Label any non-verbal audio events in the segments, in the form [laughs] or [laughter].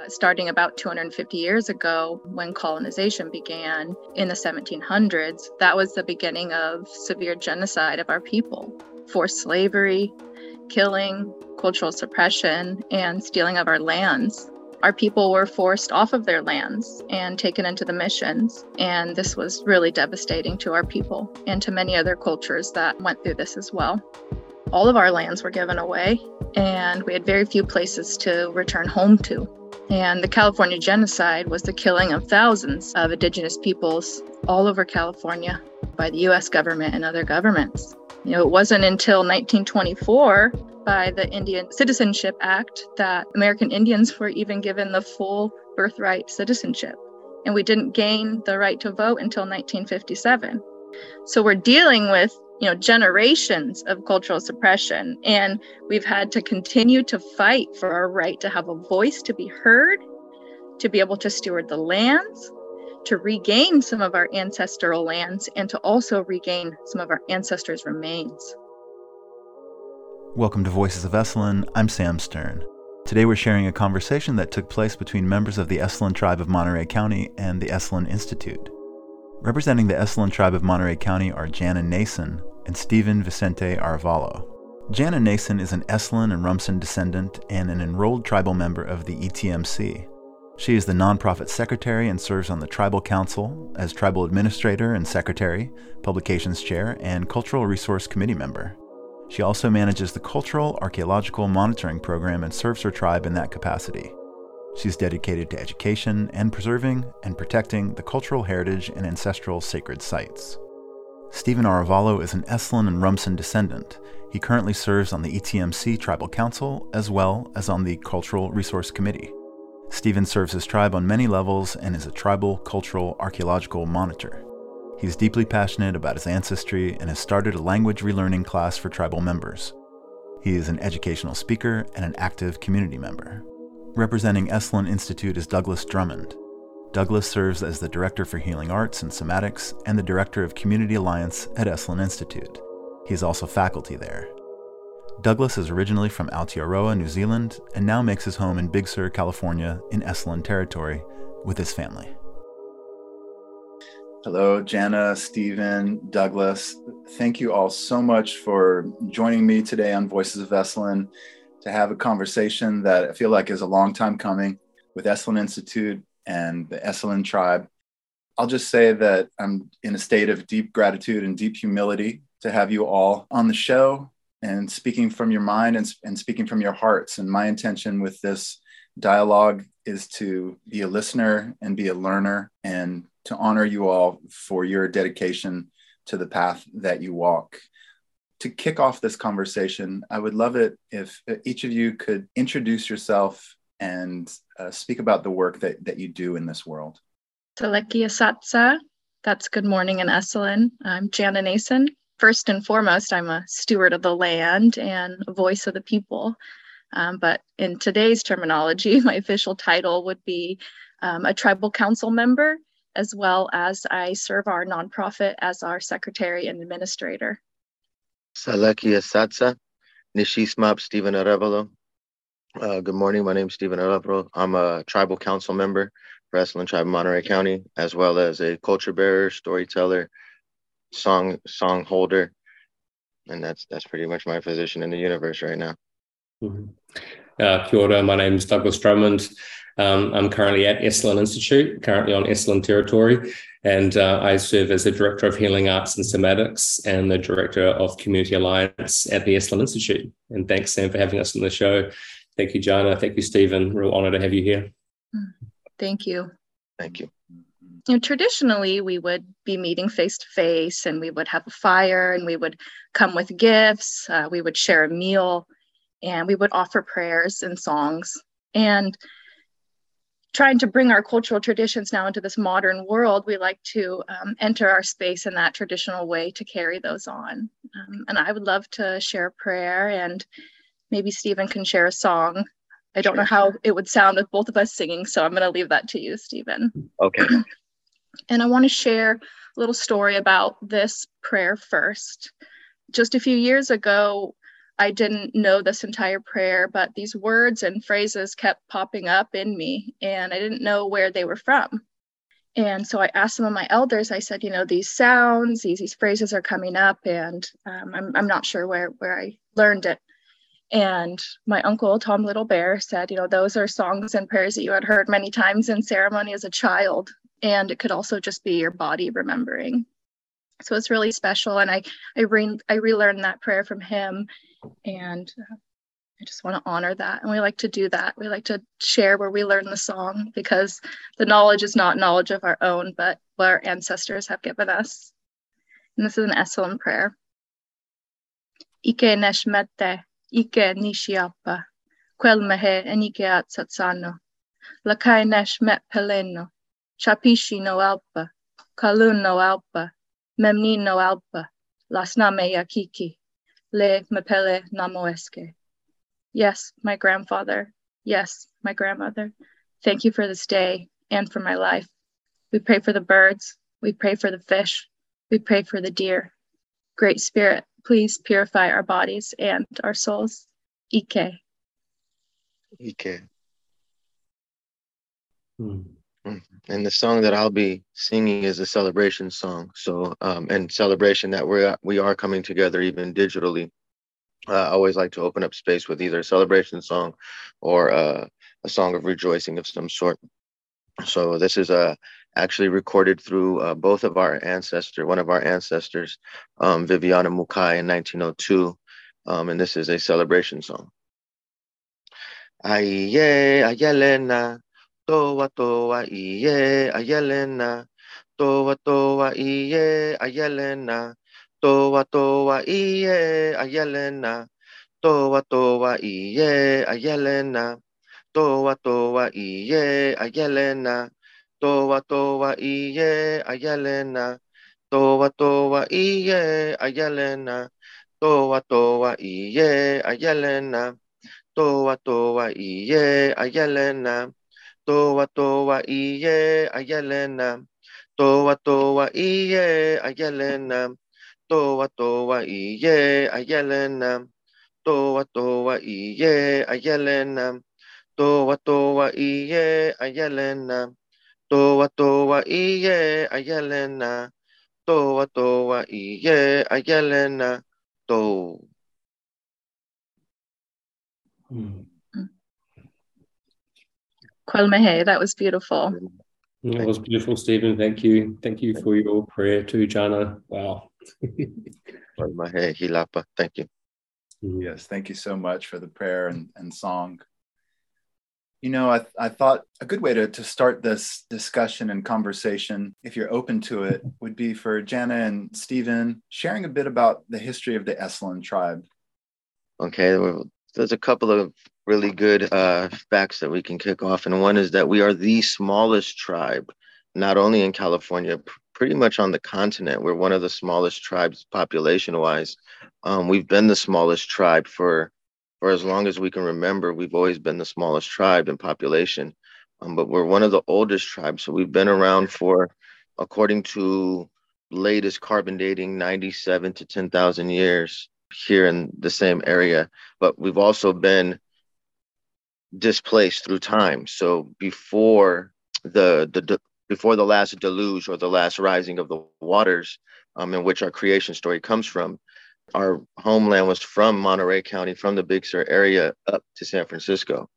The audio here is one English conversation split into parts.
Uh, starting about 250 years ago when colonization began in the 1700s, that was the beginning of severe genocide of our people, forced slavery, killing, cultural suppression, and stealing of our lands. Our people were forced off of their lands and taken into the missions. And this was really devastating to our people and to many other cultures that went through this as well. All of our lands were given away, and we had very few places to return home to. And the California genocide was the killing of thousands of indigenous peoples all over California by the US government and other governments. You know, it wasn't until 1924 by the Indian Citizenship Act that American Indians were even given the full birthright citizenship. And we didn't gain the right to vote until 1957. So we're dealing with you know generations of cultural suppression. And we've had to continue to fight for our right to have a voice to be heard to be able to steward the lands to regain some of our ancestral lands and to also regain some of our ancestors remains. Welcome to voices of esalen. I'm sam stern. Today we're sharing a conversation that took place between members of the esselen tribe of monterey county and the esalen institute. Representing the Esselen tribe of Monterey County are Jana Nason, and Stephen Vicente Arevalo. Jana Nason is an Esselen and Rumsen descendant and an enrolled tribal member of the ETMC. She is the nonprofit secretary and serves on the tribal council as tribal administrator and secretary, publications chair, and cultural resource committee member. She also manages the Cultural Archaeological Monitoring Program and serves her tribe in that capacity. She's dedicated to education and preserving and protecting the cultural heritage and ancestral sacred sites. Stephen Arevalo is an Esselen and Rumsen descendant. He currently serves on the ETMC Tribal Council as well as on the Cultural Resource Committee. Stephen serves his tribe on many levels and is a tribal cultural archaeological monitor. He's deeply passionate about his ancestry and has started a language relearning class for tribal members. He is an educational speaker and an active community member. Representing Esalen Institute is Douglas Drummond. Douglas serves as the Director for Healing Arts and Somatics and the Director of Community Alliance at Esalen Institute. He is also faculty there. Douglas is originally from Aotearoa, New Zealand, and now makes his home in Big Sur, California, in Esselen territory, with his family. Hello, Jana, Stephen, Douglas. Thank you all so much for joining me today on Voices of Esalen to have a conversation that I feel like is a long time coming with Esalen Institute and the Esselen tribe. I'll just say that I'm in a state of deep gratitude and deep humility to have you all on the show and speaking from your mind and, and speaking from your hearts. And my intention with this dialogue is to be a listener and be a learner and to honor you all for your dedication to the path that you walk. To kick off this conversation, I would love it if each of you could introduce yourself and uh, speak about the work that, that you do in this world. Telekia Satsa, that's good morning in Esselen. I'm Jana Nason. First and foremost, I'm a steward of the land and a voice of the people. Um, but in today's terminology, [laughs] my official title would be um, a tribal council member, as well as I serve our nonprofit as our secretary and administrator. Salakia Satsa, Nishismab Stephen Arevalo, uh, good morning. My name is Stephen Arevalo. I'm a tribal council member for Esselen Tribe Monterey County, as well as a culture bearer, storyteller, song song holder, and that's that's pretty much my position in the universe right now. Mm-hmm. Uh, kia ora, my name is Douglas Drummond. Um, I'm currently at Esalen Institute, currently on Esselen territory, and uh, I serve as the Director of Healing Arts and Somatics and the Director of Community Alliance at the Esalen Institute. And thanks, Sam, for having us on the show. Thank you, Jana. Thank you, Stephen. Real honor to have you here. Thank you. Thank you. You know, traditionally, we would be meeting face to face and we would have a fire and we would come with gifts. Uh, we would share a meal and we would offer prayers and songs. And trying to bring our cultural traditions now into this modern world, we like to um, enter our space in that traditional way to carry those on. Um, and I would love to share prayer and maybe Stephen can share a song. I don't know how it would sound with both of us singing, so I'm going to leave that to you, Stephen. Okay. [clears throat] And I want to share a little story about this prayer first. Just a few years ago, I didn't know this entire prayer, but these words and phrases kept popping up in me, and I didn't know where they were from. And so I asked some of my elders, I said, you know, these sounds, these, these phrases are coming up, and um, I'm, I'm not sure where, where I learned it. And my uncle, Tom Little Bear, said, you know, those are songs and prayers that you had heard many times in ceremony as a child. And it could also just be your body remembering. So it's really special. And I, I, re- I relearned that prayer from him. And uh, I just want to honor that. And we like to do that. We like to share where we learn the song because the knowledge is not knowledge of our own, but what our ancestors have given us. And this is an Esselen prayer. Ike neshmete ike nishiapa, quelmehe enike atsatsano, lakai nesh met peleno, chapishi no alpa, kalun no alpa, memni no alpa, lasname yakiki, le mepele namoeske. Yes, my grandfather. Yes, my grandmother. Thank you for this day and for my life. We pray for the birds. We pray for the fish. We pray for the deer. Great Spirit, please purify our bodies and our souls. Ike. Ike. Hmm. And the song that I'll be singing is a celebration song. So, um, and celebration that we're we are coming together even digitally. Uh, I always like to open up space with either a celebration song or uh, a song of rejoicing of some sort. So this is uh, actually recorded through uh, both of our ancestor, one of our ancestors, um, Viviana Mukai in 1902. Um, and this is a celebration song. Aye, ayelena, toa toa iye, ayelena, toa toa iye, ayelena, toa toa iye, ayelena, toa toa iye, ayelena, toa toa iye, ayelena, toa toa iye ayalena, toa toa iye ayalena, toa toa iye ayalena, toa toa iye ayalena, toa toa iye ayalena, toa toa iye ayalena, toa toa iye ayalena, toa toa iye ayalena, toa toa iye ayalena, Toa toa iye ayelena. Toa toa iye ayelena. To. Kwelmehe, hmm. that was beautiful. That was beautiful, Stephen. Thank you. Thank you for your prayer too, Jana. Wow. [laughs] Kwelmehe, Hilapa. Thank you. Hmm. Yes, thank you so much for the prayer and, and song. You know, I, I thought a good way to, to start this discussion and conversation, if you're open to it, would be for Jana and Stephen sharing a bit about the history of the Esselen tribe. Okay, well, there's a couple of really good uh, facts that we can kick off. And one is that we are the smallest tribe, not only in California, pr- pretty much on the continent. We're one of the smallest tribes population wise. Um, we've been the smallest tribe for for as long as we can remember, we've always been the smallest tribe in population. Um, but we're one of the oldest tribes. So we've been around for, according to latest carbon dating, 97 to 10,000 years here in the same area. But we've also been displaced through time. So before the, the, before the last deluge or the last rising of the waters, um, in which our creation story comes from, our homeland was from Monterey County, from the Big Sur area up to San Francisco,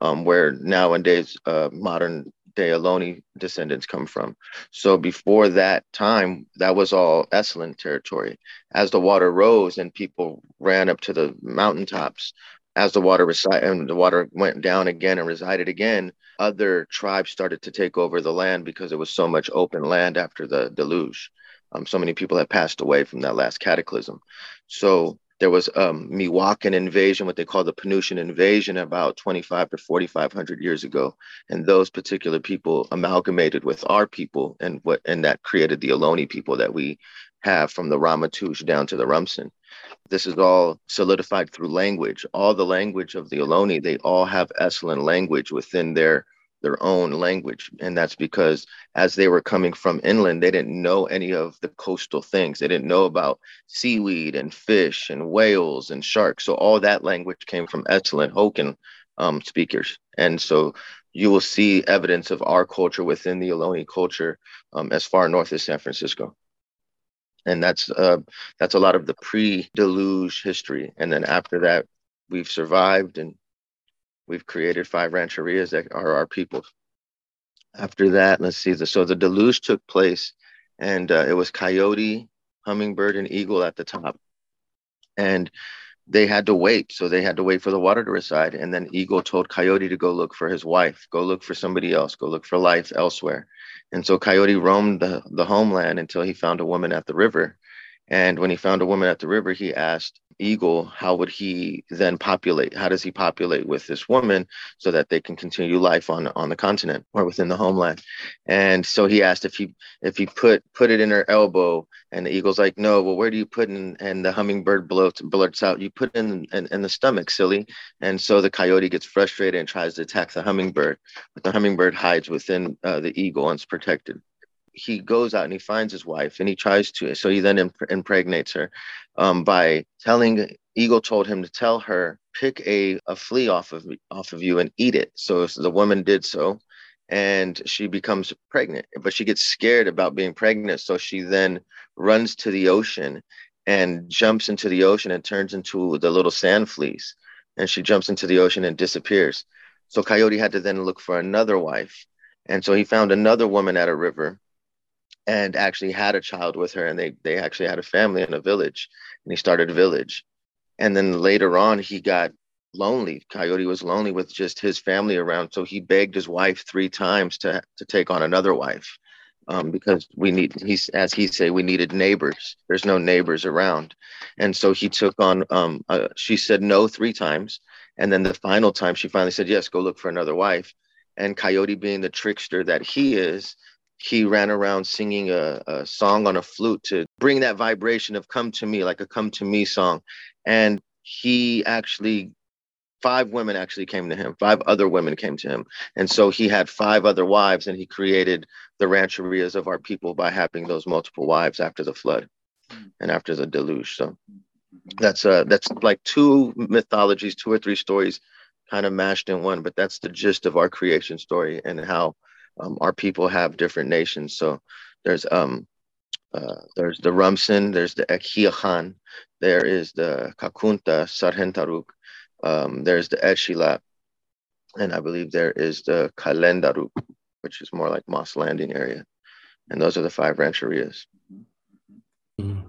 um, where nowadays uh, modern day Ohlone descendants come from. So before that time, that was all Esselen territory. As the water rose and people ran up to the mountaintops, as the water resi- and the water went down again and resided again, other tribes started to take over the land because it was so much open land after the deluge. Um, so many people have passed away from that last cataclysm. So there was um, Miwokan invasion, what they call the Penutian invasion, about 25 to 4,500 years ago, and those particular people amalgamated with our people, and what and that created the Ohlone people that we have from the Ramaytush down to the Rumsen. This is all solidified through language. All the language of the Ohlone, they all have Esselen language within their their own language. And that's because as they were coming from inland, they didn't know any of the coastal things. They didn't know about seaweed and fish and whales and sharks. So all that language came from Esselen Hokan um, speakers. And so you will see evidence of our culture within the Ohlone culture um, as far north as San Francisco. And that's uh, that's a lot of the pre-deluge history. And then after that, we've survived and we've created five rancherias that are our people. After that, let's see. The, so the deluge took place, and uh, it was coyote, hummingbird, and eagle at the top. And they had to wait. So they had to wait for the water to reside. And then Eagle told Coyote to go look for his wife, go look for somebody else, go look for life elsewhere. And so Coyote roamed the, the homeland until he found a woman at the river. And when he found a woman at the river, he asked Eagle, how would he then populate? How does he populate with this woman so that they can continue life on on the continent or within the homeland? And so he asked if he if he put put it in her elbow, and the eagle's like, no. Well, where do you put in? And the hummingbird blurts, blurts out, you put in, in in the stomach, silly. And so the coyote gets frustrated and tries to attack the hummingbird, but the hummingbird hides within uh, the eagle and is protected he goes out and he finds his wife and he tries to so he then imp- impregnates her um, by telling eagle told him to tell her pick a, a flea off of off of you and eat it. So the woman did so and she becomes pregnant but she gets scared about being pregnant so she then runs to the ocean and jumps into the ocean and turns into the little sand fleas and she jumps into the ocean and disappears. So coyote had to then look for another wife and so he found another woman at a river and actually had a child with her and they they actually had a family in a village and he started a village. And then later on he got lonely. Coyote was lonely with just his family around so he begged his wife three times to to take on another wife um, because we need he's as he say we needed neighbors. There's no neighbors around. And so he took on um, uh, she said no three times and then the final time she finally said yes go look for another wife. And coyote being the trickster that he is he ran around singing a, a, song on a flute to bring that vibration of come to me like a come to me song. And he actually five women actually came to him five other women came to him. And so he had five other wives and he created the rancherias of our people by having those multiple wives after the flood and after the deluge. So that's uh that's like two mythologies two or three stories kind of mashed in one but that's the gist of our creation story and how um, our people have different nations. So there's um uh, there's the Rumsen, there's the Ekhiachan, there is the Kakunta, Sarhentaruk, um, there's the Eshilat, and I believe there is the Kalendaruk, which is more like Moss Landing area. And those are the five rancherias. Mm.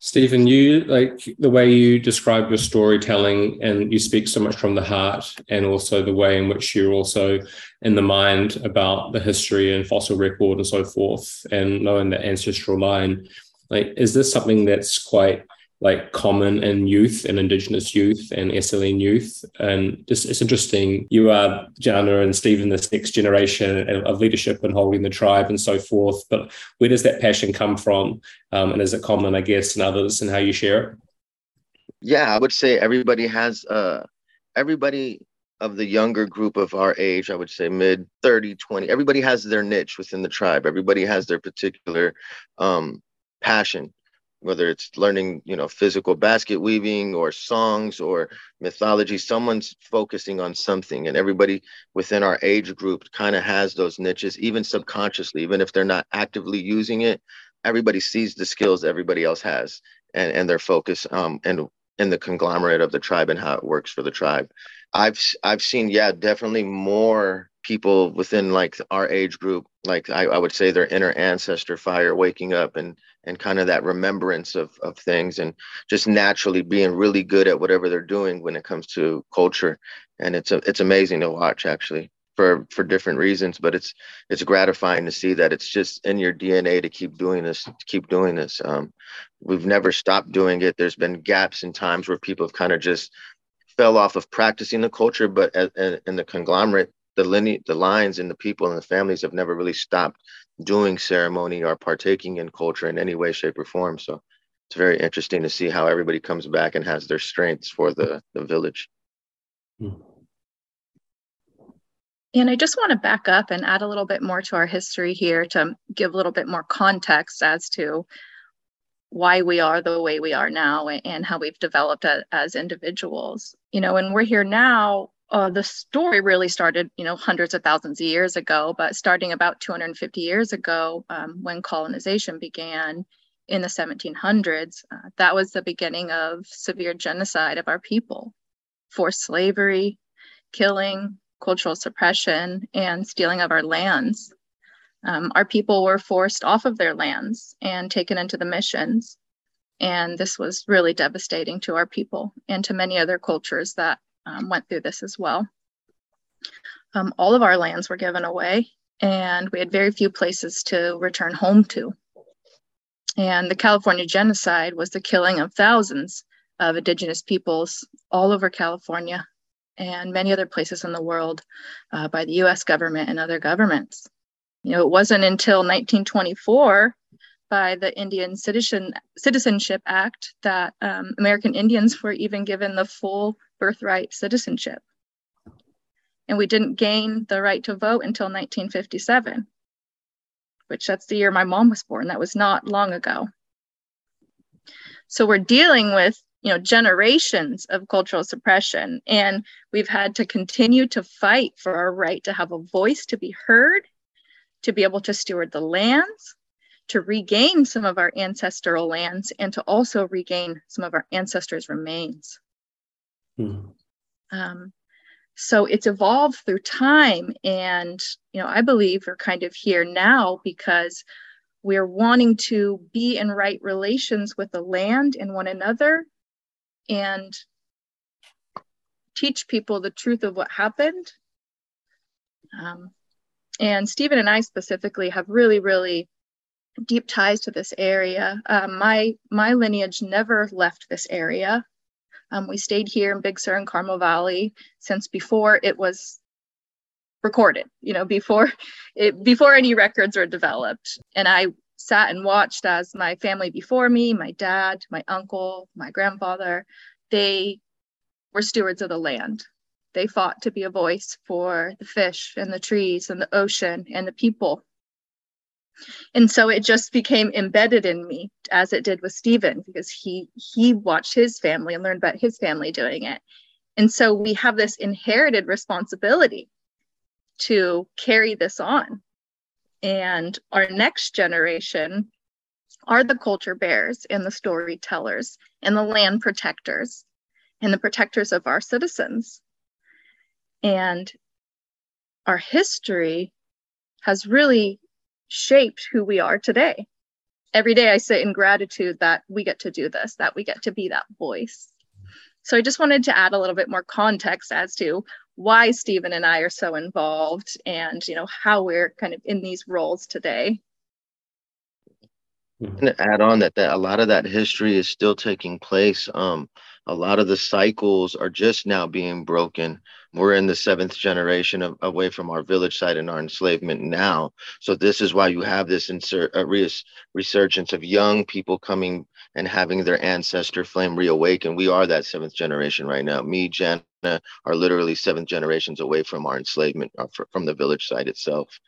Stephen, you like the way you describe your storytelling and you speak so much from the heart, and also the way in which you're also in the mind about the history and fossil record and so forth, and knowing the ancestral line. Like, is this something that's quite like common in youth and indigenous youth and Esselen youth. And just it's interesting. You are Jana and Stephen, this next generation of leadership and holding the tribe and so forth. But where does that passion come from? Um, and is it common, I guess, in others and how you share it? Yeah, I would say everybody has uh everybody of the younger group of our age, I would say mid 30, 20, everybody has their niche within the tribe. Everybody has their particular um passion whether it's learning you know physical basket weaving or songs or mythology someone's focusing on something. And everybody within our age group kind of has those niches even subconsciously even if they're not actively using it everybody sees the skills everybody else has and and their focus um and in the conglomerate of the tribe and how it works for the tribe. I've i've seen yeah definitely more people within like our age group like I, I, would say their inner ancestor fire waking up and and kind of that remembrance of of things and just naturally being really good at whatever they're doing when it comes to culture. And it's a, it's amazing to watch actually for for different reasons but it's it's gratifying to see that it's just in your dna to keep doing this to keep doing this. Um, we've never stopped doing it. There's been gaps in times where people have kind of just fell off of practicing the culture but in the conglomerate the the lines and the people and the families have never really stopped doing ceremony or partaking in culture in any way, shape, or form. So it's very interesting to see how everybody comes back and has their strengths for the, the village. Hmm. And I just want to back up and add a little bit more to our history here to give a little bit more context as to why we are the way we are now and how we've developed as individuals. You know, and we're here now. Uh, the story really started, you know, hundreds of thousands of years ago, but starting about 250 years ago, um, when colonization began in the 1700s, uh, that was the beginning of severe genocide of our people, forced slavery, killing, cultural suppression, and stealing of our lands. Um, our people were forced off of their lands and taken into the missions. And this was really devastating to our people and to many other cultures that um, went through this as well. Um, all of our lands were given away, and we had very few places to return home to. And the California genocide was the killing of thousands of indigenous peoples all over California and many other places in the world uh, by the US government and other governments. You know, it wasn't until 1924 by the Indian Citizen, Citizenship Act that um, American Indians were even given the full birthright citizenship. And we didn't gain the right to vote until 1957, which that's the year my mom was born. That was not long ago. So we're dealing with you know generations of cultural suppression and we've had to continue to fight for our right to have a voice to be heard to be able to steward the lands, to regain some of our ancestral lands, and to also regain some of our ancestors' remains. Mm. Um, so it's evolved through time. And, you know, I believe we're kind of here now because we're wanting to be in right relations with the land and one another and teach people the truth of what happened. Um, and Stephen and I specifically have really, really deep ties to this area. Um, my my lineage never left this area. Um, we stayed here in Big Sur and Carmel Valley since before it was recorded. You know, before [laughs] it before any records were developed. And I sat and watched as my family before me, my dad, my uncle, my grandfather, they were stewards of the land. They fought to be a voice for the fish and the trees and the ocean and the people. And so it just became embedded in me as it did with Stephen because he he watched his family and learned about his family doing it. And so we have this inherited responsibility to carry this on. And our next generation are the culture bearers and the storytellers and the land protectors and the protectors of our citizens. And our history has really shaped who we are today. Every day I sit in gratitude that we get to do this, that we get to be that voice. So I just wanted to add a little bit more context as to why Stephen and I are so involved and you know how we're kind of in these roles today. And add on that that a lot of that history is still taking place. Um, a lot of the cycles are just now being broken. We're in the seventh generation of, away from our village site and our enslavement now. So this is why you have this uh, res, resurgence of young people coming and having their ancestor flame reawaken. We are that seventh generation right now. Me, Jana, are literally seventh generations away from our enslavement uh, from the village site itself.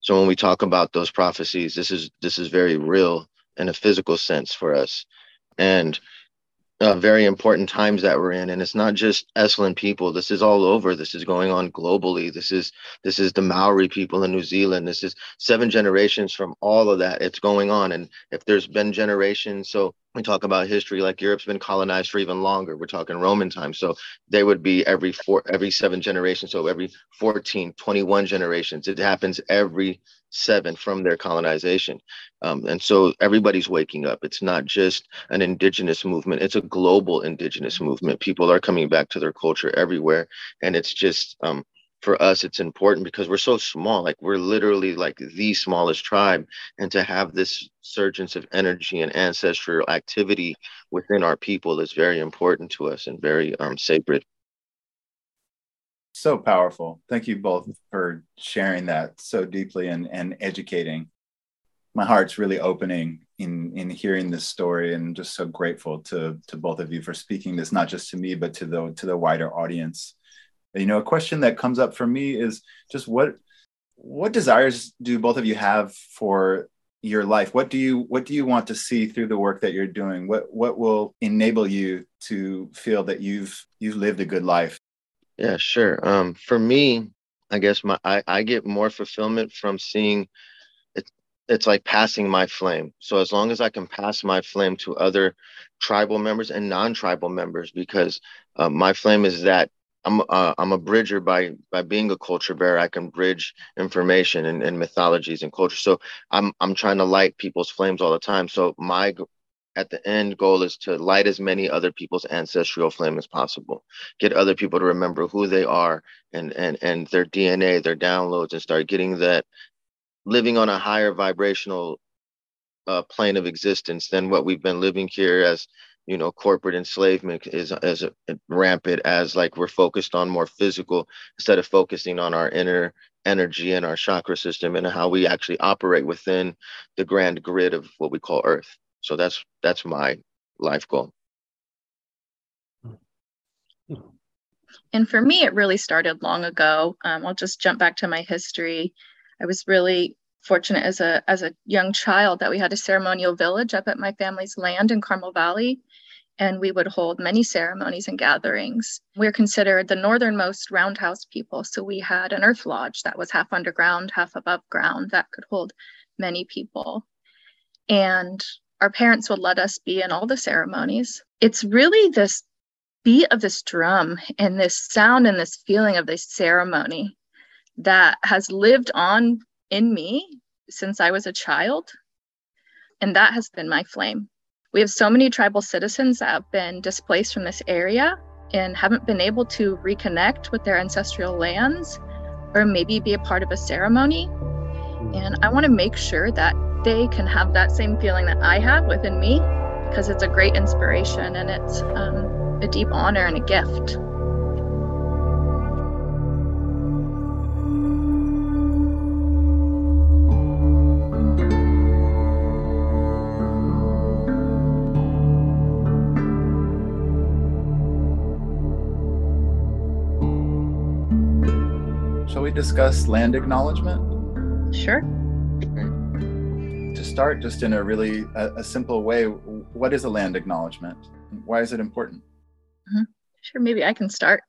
So when we talk about those prophecies, this is this is very real in a physical sense for us. And uh, very important times that we're in. And it's not just Esselen people. This is all over. This is going on globally. This is this is the Maori people in New Zealand. This is seven generations from all of that. It's going on. And if there's been generations so we talk about history like Europe's been colonized for even longer. We're talking Roman times. So they would be every four every seven generations. So every 14 21 generations. It happens every seven from their colonization. Um, and so everybody's waking up. It's not just an indigenous movement, it's a global indigenous movement. People are coming back to their culture everywhere. And it's just, um, for us, it's important because we're so small. Like we're literally like the smallest tribe. And to have this surgence of energy and ancestral activity within our people is very important to us and very um, sacred so powerful. Thank you both for sharing that so deeply and, and educating. My heart's really opening in in hearing this story and just so grateful to to both of you for speaking this not just to me but to the to the wider audience. You know, a question that comes up for me is just what what desires do both of you have for your life? What do you what do you want to see through the work that you're doing? What what will enable you to feel that you've you've lived a good life? Yeah, sure. Um, for me, I guess my I, I get more fulfillment from seeing it, it's like passing my flame. So as long as I can pass my flame to other tribal members and non-tribal members, because uh, my flame is that I'm uh, I'm a bridger by by being a culture bearer. I can bridge information and, and mythologies and culture. So I'm I'm trying to light people's flames all the time. So my at the end goal is to light as many other people's ancestral flame as possible. Get other people to remember who they are and and and their dna their downloads and start getting that living on a higher vibrational uh, plane of existence than what we've been living here as you know corporate enslavement is as rampant as like we're focused on more physical instead of focusing on our inner energy and our chakra system and how we actually operate within the grand grid of what we call earth so that's that's my life goal. And for me, it really started long ago. Um, I'll just jump back to my history. I was really fortunate as a as a young child that we had a ceremonial village up at my family's land in Carmel Valley, and we would hold many ceremonies and gatherings. We're considered the northernmost roundhouse people, so we had an earth lodge that was half underground, half above ground that could hold many people. And our parents would let us be in all the ceremonies. It's really this beat of this drum and this sound and this feeling of this ceremony that has lived on in me since I was a child. And that has been my flame. We have so many tribal citizens that have been displaced from this area and haven't been able to reconnect with their ancestral lands or maybe be a part of a ceremony. And I want to make sure that they can have that same feeling that I have within me because it's a great inspiration and it's um, a deep honor and a gift. Shall we discuss land acknowledgement? Sure start just in a really a, a simple way what is a land acknowledgement? Why is it important? Mm-hmm. sure maybe i can start.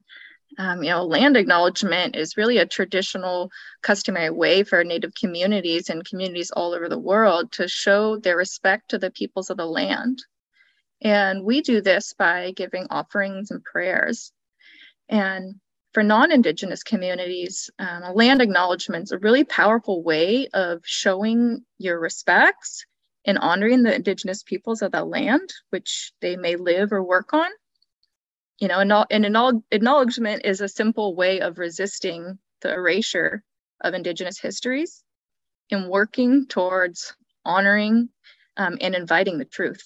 Um, you know land acknowledgement is really a traditional customary way for native communities and communities all over the world to show their respect to the peoples of the land. And we do this by giving offerings and prayers. And for non-indigenous communities um, a land acknowledgement is a really powerful way of showing your respects and honoring the indigenous peoples of that land which they may live or work on. You know and, an acknowledgement is a simple way of resisting the erasure of indigenous histories and working towards honoring um, and inviting the truth.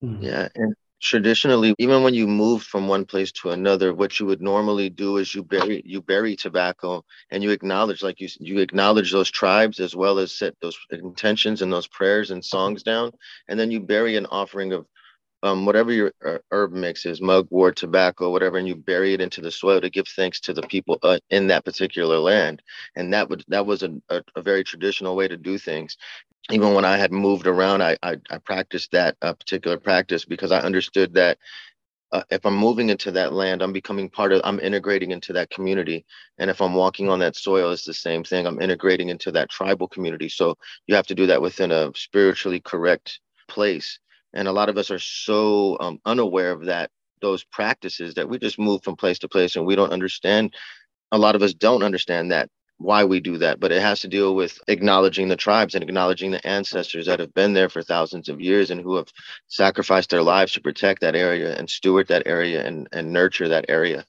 Yeah and traditionally even when you moved from one place to another what you would normally do is you bury you bury tobacco and you acknowledge like you you acknowledge those tribes as well as set those intentions and those prayers and songs down. And then you bury an offering of um, whatever your uh, herb mix is mugwort tobacco whatever and you bury it into the soil to give thanks to the people uh, in that particular land. And that would that was a, a, a very traditional way to do things even when I had moved around, I I, I practiced that uh, particular practice because I understood that uh, if I'm moving into that land, I'm becoming part of, I'm integrating into that community. And if I'm walking on that soil, it's the same thing. I'm integrating into that tribal community. So you have to do that within a spiritually correct place. And a lot of us are so um, unaware of that, those practices that we just move from place to place and we don't understand. A lot of us don't understand that why we do that, but it has to deal with acknowledging the tribes and acknowledging the ancestors that have been there for thousands of years and who have sacrificed their lives to protect that area and steward that area and, and nurture that area.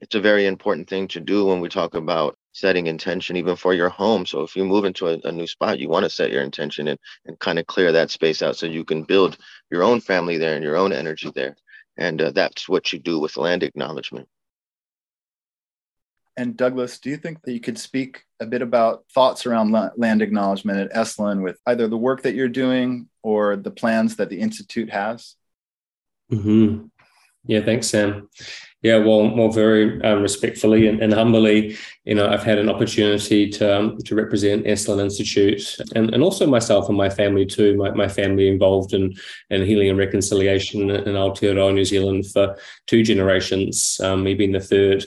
It's a very important thing to do when we talk about setting intention, even for your home. So if you move into a, a new spot, you want to set your intention and, and kind of clear that space out so you can build your own family there and your own energy there. And uh, that's what you do with land acknowledgement. And Douglas, do you think that you could speak a bit about thoughts around land acknowledgement at Esalen with either the work that you're doing or the plans that the Institute has? Mm-hmm. Yeah, thanks, Sam. Yeah, well, well, very um, respectfully and, and, humbly, you know, I've had an opportunity to um, to represent Esalen Institute and, and also myself and my family too. My, my family involved in, in healing and reconciliation in Aotearoa, New Zealand for two generations, um, me being the third,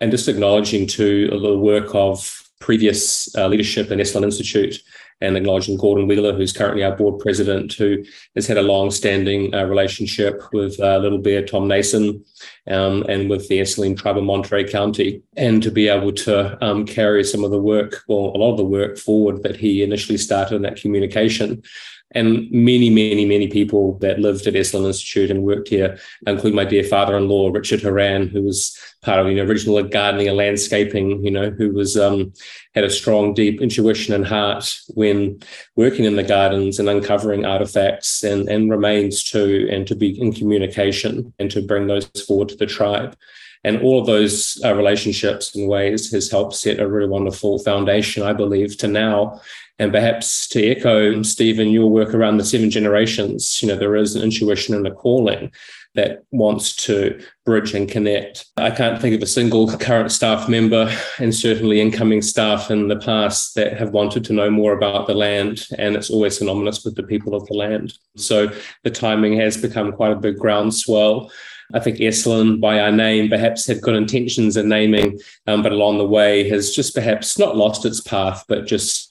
and just acknowledging to the work of previous uh, leadership in Esalen Institute and acknowledging Gordon Wheeler, who's currently our board president, who has had a long-standing uh, relationship with uh, Little Bear Tom Nason um, and with the Esselen tribe of Monterey County, and to be able to um, carry some of the work, well, a lot of the work forward that he initially started in that communication and many, many, many people that lived at Esalen Institute and worked here, including my dear father-in-law, Richard Haran, who was part of you know, original gardening and landscaping, you know, who was um, had a strong, deep intuition and heart when working in the gardens and uncovering artifacts and, and remains too, and to be in communication and to bring those forward to the tribe. And all of those uh, relationships and ways has helped set a really wonderful foundation, I believe, to now and perhaps to echo, Stephen, your work around the seven generations, you know, there is an intuition and a calling that wants to bridge and connect. I can't think of a single current staff member and certainly incoming staff in the past that have wanted to know more about the land. And it's always synonymous with the people of the land. So the timing has become quite a big groundswell. I think Esalen, by our name, perhaps had good intentions in naming, um, but along the way has just perhaps not lost its path, but just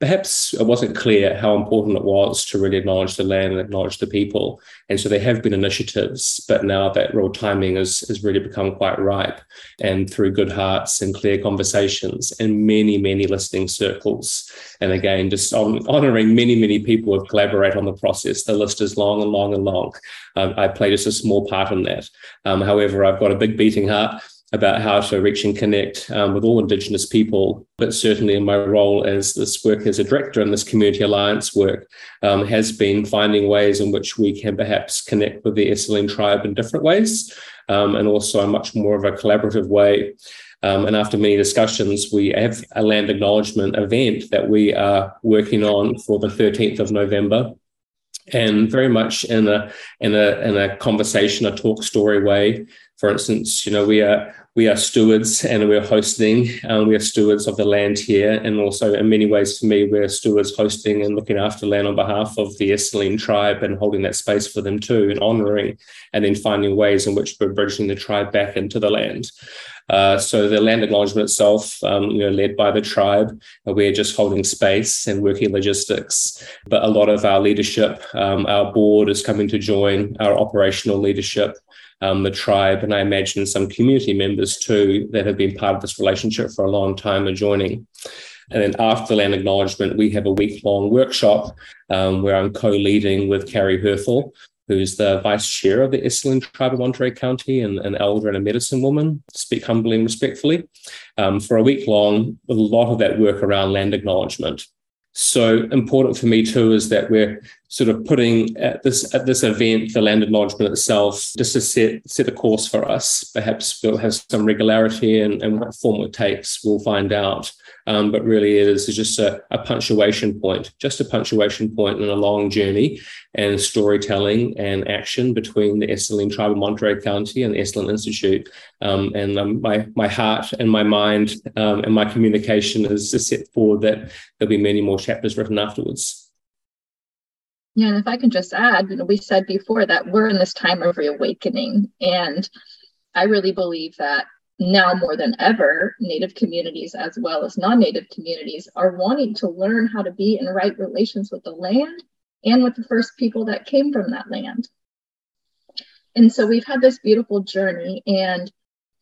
perhaps it wasn't clear how important it was to really acknowledge the land and acknowledge the people. And so there have been initiatives, but now that real timing has, has really become quite ripe. And through good hearts and clear conversations and many, many listening circles. And again, just on, honoring many, many people who have collaborated on the process. The list is long and long and long. Um, I play just a small part in that. Um, however, I've got a big beating heart about how to reach and connect um, with all Indigenous people, but certainly in my role as this work as a director in this community alliance work um, has been finding ways in which we can perhaps connect with the Esselen tribe in different ways um, and also in much more of a collaborative way. Um, and after many discussions, we have a land acknowledgement event that we are working on for the 13th of November and very much in a in a in a conversation, a talk story way. For instance, you know, we are we are stewards and we're hosting. Um, we are stewards of the land here, and also in many ways, for me, we're stewards hosting and looking after land on behalf of the Esselen tribe and holding that space for them too, and honouring, and then finding ways in which we're bridging the tribe back into the land. Uh, so the land acknowledgement itself, um, you know, led by the tribe, uh, we're just holding space and working logistics. But a lot of our leadership, um, our board is coming to join our operational leadership um, the tribe, and I imagine some community members too that have been part of this relationship for a long time are joining. And then after the land acknowledgement, we have a week long workshop um, where I'm co leading with Carrie Herthel, who's the vice chair of the Esselen tribe of Monterey County and an elder and a medicine woman, speak humbly and respectfully, um, for a week long, with a lot of that work around land acknowledgement. So important for me too is that we're sort of putting at this at this event the land acknowledgement itself just to set set a course for us. Perhaps we'll have some regularity and, and what form it takes, we'll find out. Um, but really, it is just a, a, punctuation point, just a punctuation point in a long journey and storytelling and action between the Esselen tribe of Monterey County and the Esalen Institute. Um, and um, my my heart and my mind um, and my communication is set forward that there'll be many more chapters written afterwards. Yeah, and if I can just add, you know, we said before that we're in this time of reawakening, and I really believe that now more than ever, Native communities as well as non Native communities are wanting to learn how to be in right relations with the land and with the first people that came from that land. And so we've had this beautiful journey, and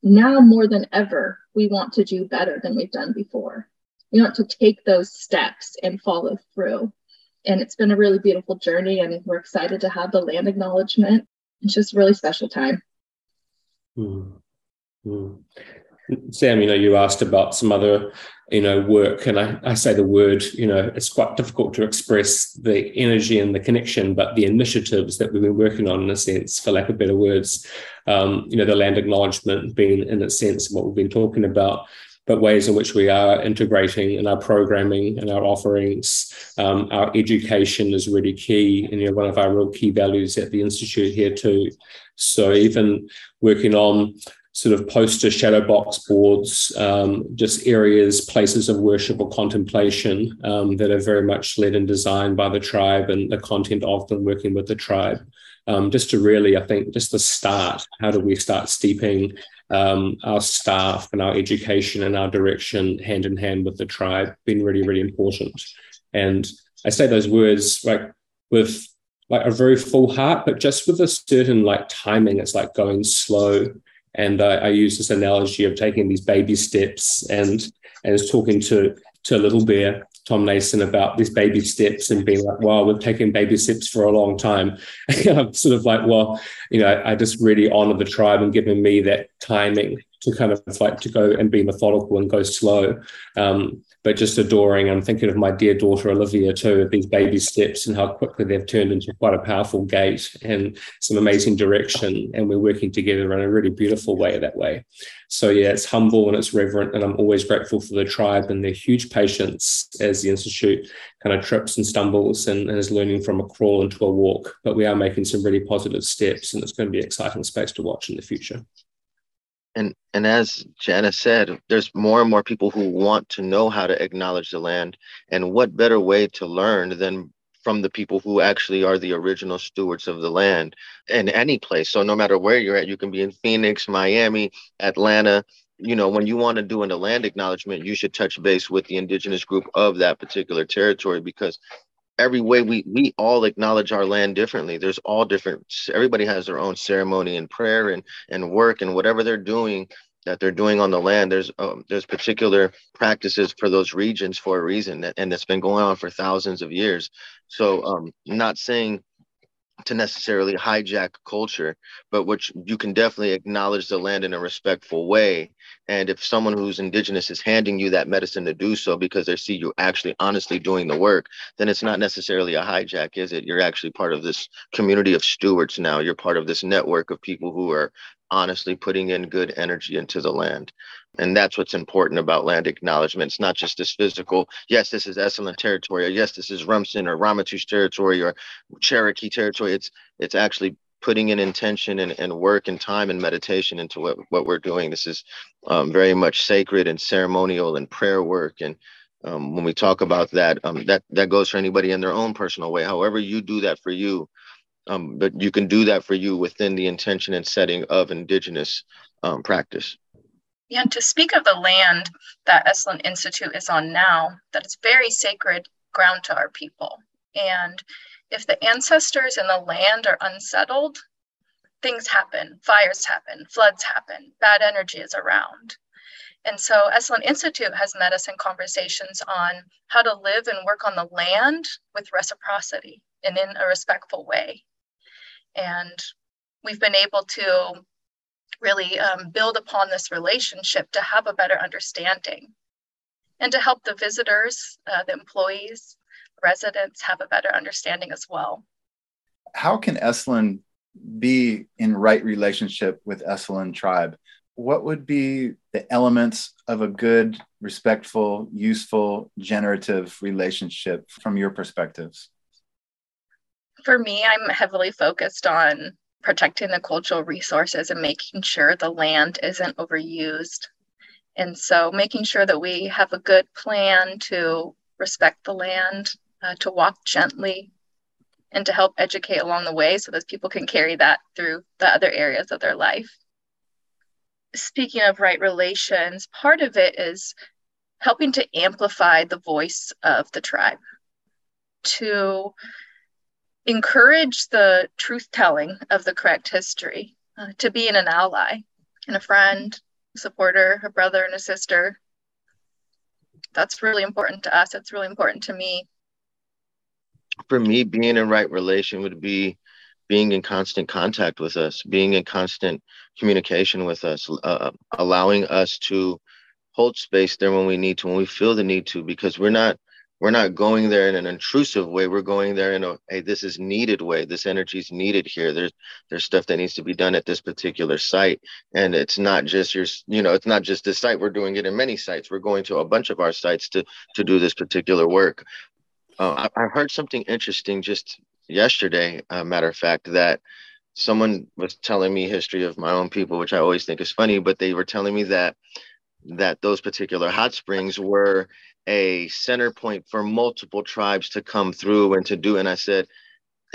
now more than ever, we want to do better than we've done before. We want to take those steps and follow through. And it's been a really beautiful journey, and we're excited to have the land acknowledgement. It's just a really special time. Mm. Mm. Sam, you know, you asked about some other, you know, work, and I, I say the word, you know, it's quite difficult to express the energy and the connection, but the initiatives that we've been working on, in a sense, for lack of better words, um, you know, the land acknowledgement being, in a sense, what we've been talking about, but ways in which we are integrating in our programming and our offerings. Um, our education is really key, and you know, one of our real key values at the institute here too. So even working on sort of poster shadow box boards, um, just areas, places of worship or contemplation um, that are very much led and designed by the tribe and the content of them working with the tribe. Um, just to really, I think, just the start. How do we start steeping um, our staff and our education and our direction hand in hand with the tribe? Been really, really important. And I say those words like with like a very full heart, but just with a certain like timing. It's like going slow and I, I use this analogy of taking these baby steps and and was talking to to Little Bear, Tom Nason, about these baby steps and being like, wow, we've taken baby steps for a long time. [laughs] I'm sort of like, well, you know, I just really honor the tribe and giving me that timing to kind of like to go and be methodical and go slow. Um, but just adoring. I'm thinking of my dear daughter Olivia too, of these baby steps and how quickly they've turned into quite a powerful gate and some amazing direction. And we're working together in a really beautiful way that way. So yeah, it's humble and it's reverent, and I'm always grateful for the tribe and their huge patience as the institute kind of trips and stumbles and, and is learning from a crawl into a walk. But we are making some really positive steps, and it's going to be an exciting space to watch in the future and and as Jana said, there's more and more people who want to know how to acknowledge the land, and what better way to learn than from the people who actually are the original stewards of the land in any place. So no matter where you're at, you can be in Phoenix, Miami, Atlanta. You know, when you want to do a land acknowledgement, you should touch base with the indigenous group of that particular territory because every way we we all acknowledge our land differently. There's all different everybody has their own ceremony and prayer and and work and whatever they're doing that they're doing on the land. There's um, there's particular practices for those regions for a reason that, and it's been going on for thousands of years. So um not saying to necessarily hijack culture, but which you can definitely acknowledge the land in a respectful way. And if someone who's indigenous is handing you that medicine to do so because they see you actually honestly doing the work, then it's not necessarily a hijack, is it? You're actually part of this community of stewards now. You're part of this network of people who are honestly putting in good energy into the land. And that's what's important about land acknowledgement. It's not just this physical, yes, this is Esselen territory, or yes, this is Rumsen or Ramaytush territory or Cherokee territory. It's it's actually putting in intention and, and work and time and meditation into what, what we're doing. This is um, very much sacred and ceremonial and prayer work. And um, when we talk about that, um, that that goes for anybody in their own personal way. However you do that for you, um, but you can do that for you within the intention and setting of indigenous um, practice. And to speak of the land that Esalen Institute is on now, that is very sacred ground to our people. And if the ancestors and the land are unsettled, things happen, fires happen, floods happen, bad energy is around. And so Esalen Institute has met us in conversations on how to live and work on the land with reciprocity and in a respectful way. And we've been able to really um, build upon this relationship to have a better understanding and to help the visitors, uh, the employees, residents have a better understanding as well. How can Esalen be in right relationship with Esselen tribe? What would be the elements of a good, respectful, useful, generative relationship from your perspectives? For me, I'm heavily focused on protecting the cultural resources and making sure the land isn't overused. And so making sure that we have a good plan to respect the land, uh, to walk gently, and to help educate along the way so that people can carry that through the other areas of their life. Speaking of right relations, part of it is helping to amplify the voice of the tribe, to encourage the truth telling of the correct history, uh, to being an ally and a friend, a supporter, a brother, and a sister. That's really important to us. It's really important to me. For me, being in right relation would be being in constant contact with us, being in constant communication with us, uh, allowing us to hold space there when we need to, when we feel the need to, because we're not we're not going there in an intrusive way. We're going there in a hey this is needed way. This energy is needed here. There's there's stuff that needs to be done at this particular site. And it's not just your you know it's not just this site. We're doing it in many sites. We're going to a bunch of our sites to to do this particular work. Uh, I, I, heard something interesting just yesterday uh, matter of fact that someone was telling me history of my own people, which I always think is funny, but they were telling me that that those particular hot springs were a center point for multiple tribes to come through and to do. And I said,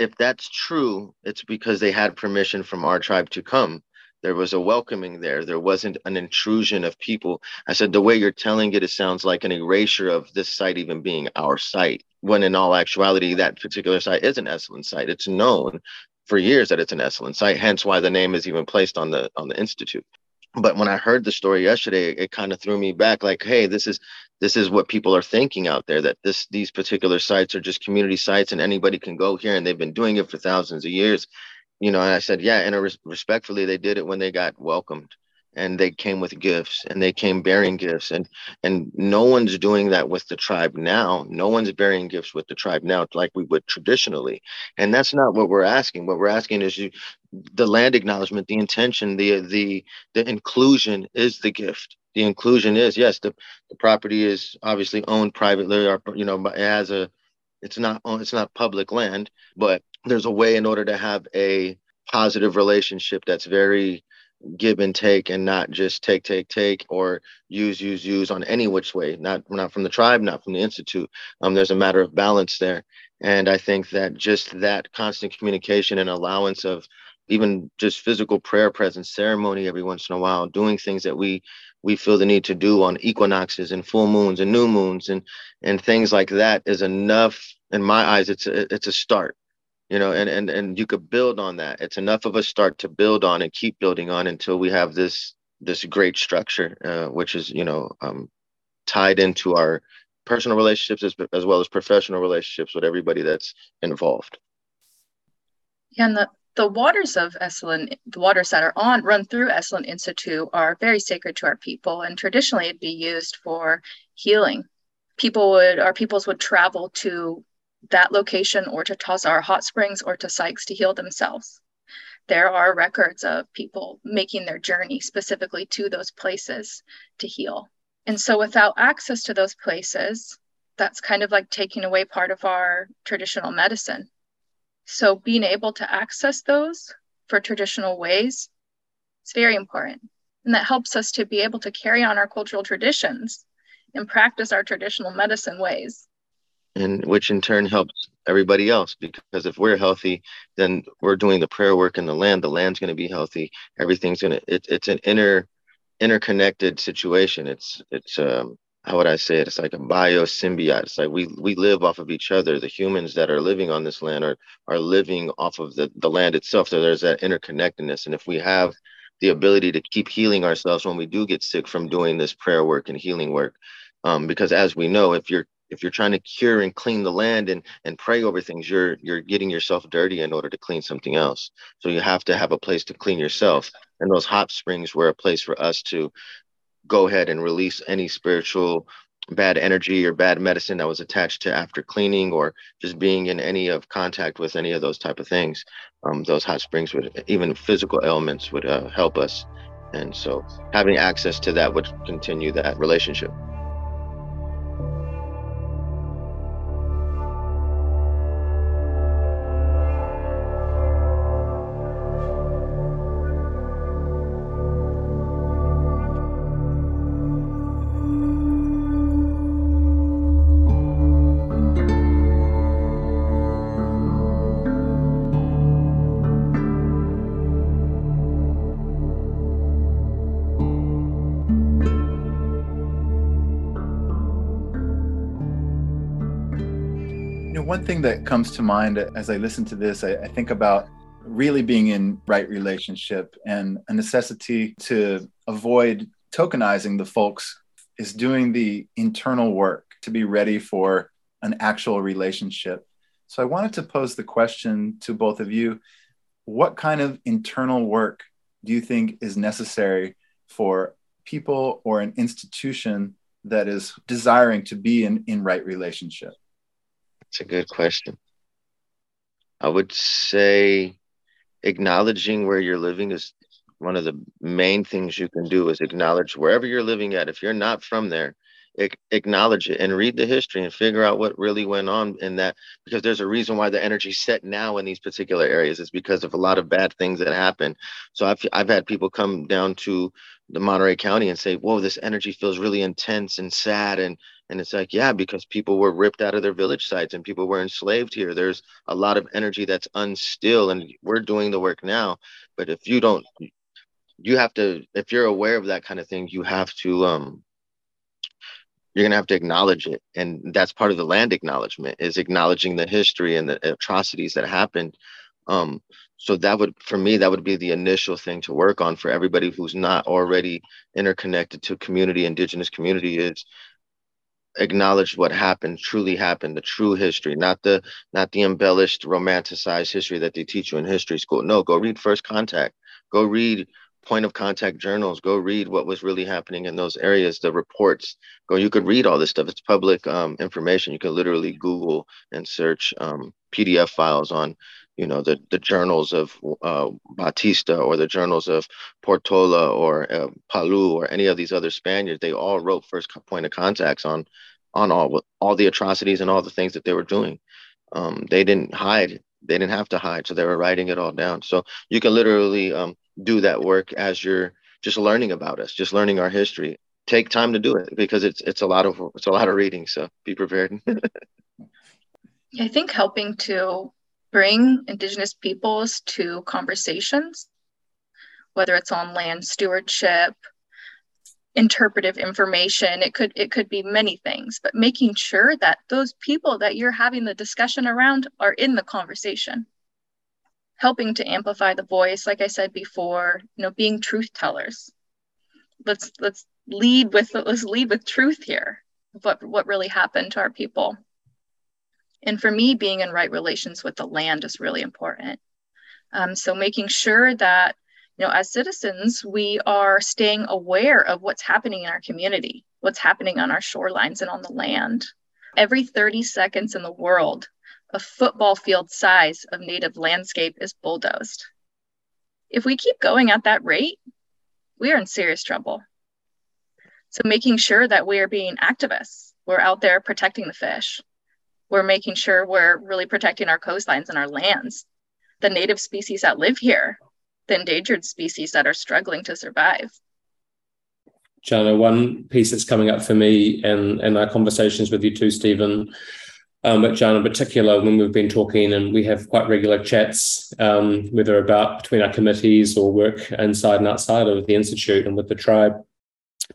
if that's true, it's because they had permission from our tribe to come. There was a welcoming there. There wasn't an intrusion of people. I said, the way you're telling it, it sounds like an erasure of this site even being our site, when in all actuality, that particular site is an Esselen site. It's known for years that it's an Esselen site, hence why the name is even placed on the on the institute but when I heard the story yesterday, it kind of threw me back like, hey, this is this is what people are thinking out there that this these particular sites are just community sites and anybody can go here and they've been doing it for thousands of years. You know, and I said, yeah, and res- respectfully, they did it when they got welcomed and they came with gifts and they came bearing gifts and and no one's doing that with the tribe now. No one's bearing gifts with the tribe now like we would traditionally. And that's not what we're asking. What we're asking is you the land acknowledgement the intention the the the inclusion is the gift the inclusion is yes the, the property is obviously owned privately or you know as a it's not it's not public land but there's a way in order to have a positive relationship that's very give and take and not just take take take or use use use on any which way not not from the tribe not from the institute. Um there's a matter of balance there. And i think that just that constant communication and allowance of even just physical prayer presence ceremony every once in a while doing things that we we feel the need to do on equinoxes and full moons and new moons and and things like that is enough. In my eyes it's a, it's a start you know and and and you could build on that. It's enough of a start to build on and keep building on until we have this this great structure uh, which is you know um, tied into our personal relationships as, as well as professional relationships with everybody that's involved. And the the waters of Esalen, the waters that are on run through Esalen Institute are very sacred to our people, and traditionally it'd be used for healing. People would, our peoples would travel to that location or to Tazar hot springs or to Sykes to heal themselves. There are records of people making their journey specifically to those places to heal. And so, without access to those places, that's kind of like taking away part of our traditional medicine. So, being able to access those for traditional ways is very important. And that helps us to be able to carry on our cultural traditions and practice our traditional medicine ways. And which in turn helps everybody else because if we're healthy then we're doing the prayer work in the land the land's going to be healthy. Everything's going to it's an inner interconnected situation. It's it's um how would i say it? It's like a biosymbiote. It's like we we live off of each other. The humans that are living on this land are are living off of the the land itself. So there's that interconnectedness. And if we have the ability to keep healing ourselves when we do get sick from doing this prayer work and healing work um, because as we know if you're if you're trying to cure and clean the land and and pray over things you're you're getting yourself dirty in order to clean something else. So you have to have a place to clean yourself. And those hot springs were a place for us to go ahead and release any spiritual bad energy or bad medicine that was attached to after cleaning or just being in any of contact with any of those type of things. Um, those hot springs would even physical elements would uh, help us. And so having access to that would continue that relationship thing that comes to mind as I listen to this, I, I think about really being in right relationship and a necessity to avoid tokenizing the folks is doing the internal work to be ready for an actual relationship. So I wanted to pose the question to both of you what kind of internal work do you think is necessary for people or an institution that is desiring to be in, in right relationship? It's a good question. I would say acknowledging where you're living is one of the main things you can do is acknowledge wherever you're living at. If you're not from there, acknowledge it and read the history and figure out what really went on in that because there's a reason why the energy set now in these particular areas is because of a lot of bad things that happened so i've, I've had people come down to the monterey county and say whoa this energy feels really intense and sad and and it's like yeah because people were ripped out of their village sites and people were enslaved here. There's a lot of energy that's unstill and we're doing the work now. But if you don't you have to if you're aware of that kind of thing you have to um you're to have to acknowledge it. And that's part of the land acknowledgement is acknowledging the history and the atrocities that happened. Um, so that would for me that would be the initial thing to work on for everybody who's not already interconnected to community indigenous community is acknowledge what happened truly happened the true history not the not the embellished romanticized history that they teach you in history school. No go read first contact. Go read point of contact journals. Go read what was really happening in those areas the reports. Go you could read all this stuff. It's public um, information. You can literally google and search um, pdf files on you know the, the journals of uh, batista or the journals of portola or uh, palou or any of these other spaniards they all wrote first point of contacts on on all all the atrocities and all the things that they were doing um, they didn't hide they didn't have to hide so they were writing it all down so you can literally um, do that work as you're just learning about us, just learning our history. Take time to do it because it's it's a lot of it's a lot of reading. So be prepared. [laughs] I think helping to bring Indigenous peoples to conversations, whether it's on land stewardship, interpretive information, it could it could be many things, but making sure that those people that you're having the discussion around are in the conversation. Helping to amplify the voice like i said before you know being truth tellers. Let's let's lead with let's lead with truth here what what really happened to our people and for me being in right relations with the land is really important um, so making sure that you know as citizens we are staying aware of what's happening in our community what's happening on our shorelines and on the land every 30 seconds in the world a football field size of native landscape is bulldozed. If we keep going at that rate, we are in serious trouble. So, making sure that we are being activists, we're out there protecting the fish, we're making sure we're really protecting our coastlines and our lands, the native species that live here, the endangered species that are struggling to survive. Jana, one piece that's coming up for me and, and our conversations with you too, Stephen, um, at John in particular, when we've been talking and we have quite regular chats, um, whether about between our committees or work inside and outside of the Institute and with the tribe.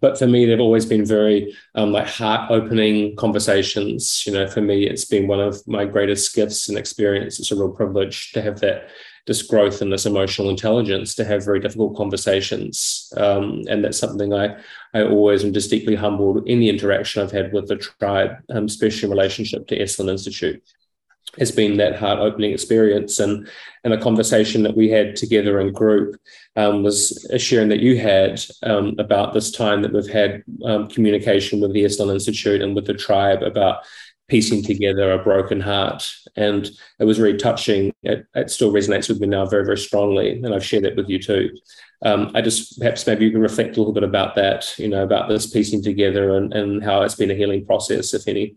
But for me, they've always been very um, like heart opening conversations. You know, for me, it's been one of my greatest gifts and experience. It's a real privilege to have that this growth and this emotional intelligence to have very difficult conversations. Um, and that's something I, I always am just deeply humbled in the interaction I've had with the tribe, um, especially in relationship to Esalen Institute. Has been that heart opening experience. And, and a conversation that we had together in group um, was sharing that you had um, about this time that we've had um, communication with the Esalen Institute and with the tribe about piecing together a broken heart. And it was really touching. It, it, still resonates with me now very, very strongly. And I've shared that with you too. Um, I just perhaps maybe you can reflect a little bit about that, you know, about this piecing together and, and how it's been a healing process, if any.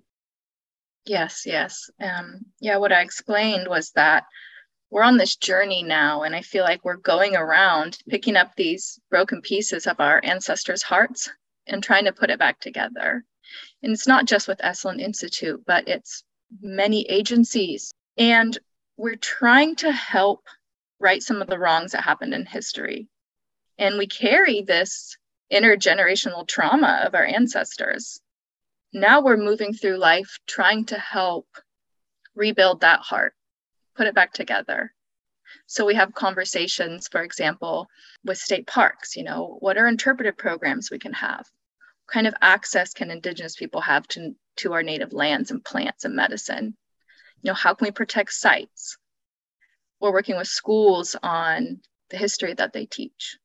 Yes, yes. Um, yeah, what I explained was that we're on this journey now, and I feel like we're going around picking up these broken pieces of our ancestors' hearts and trying to put it back together. And it's not just with Esalen Institute, but it's many agencies. And we're trying to help right some of the wrongs that happened in history. And we carry this intergenerational trauma of our ancestors. Now we're moving through life trying to help rebuild that heart, put it back together. So we have conversations, for example, with state parks, you know, what are interpretive programs we can have? kind of access can indigenous people have to, to our native lands and plants and medicine you know how can we protect sites we're working with schools on the history that they teach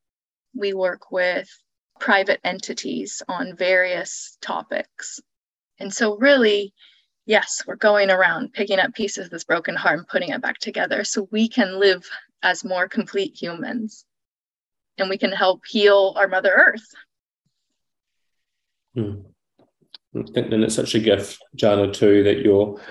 we work with private entities on various topics and so really yes we're going around picking up pieces of this broken heart and putting it back together so we can live as more complete humans and we can help heal our mother earth Hmm. And it's such a gift, Jana, too, that you're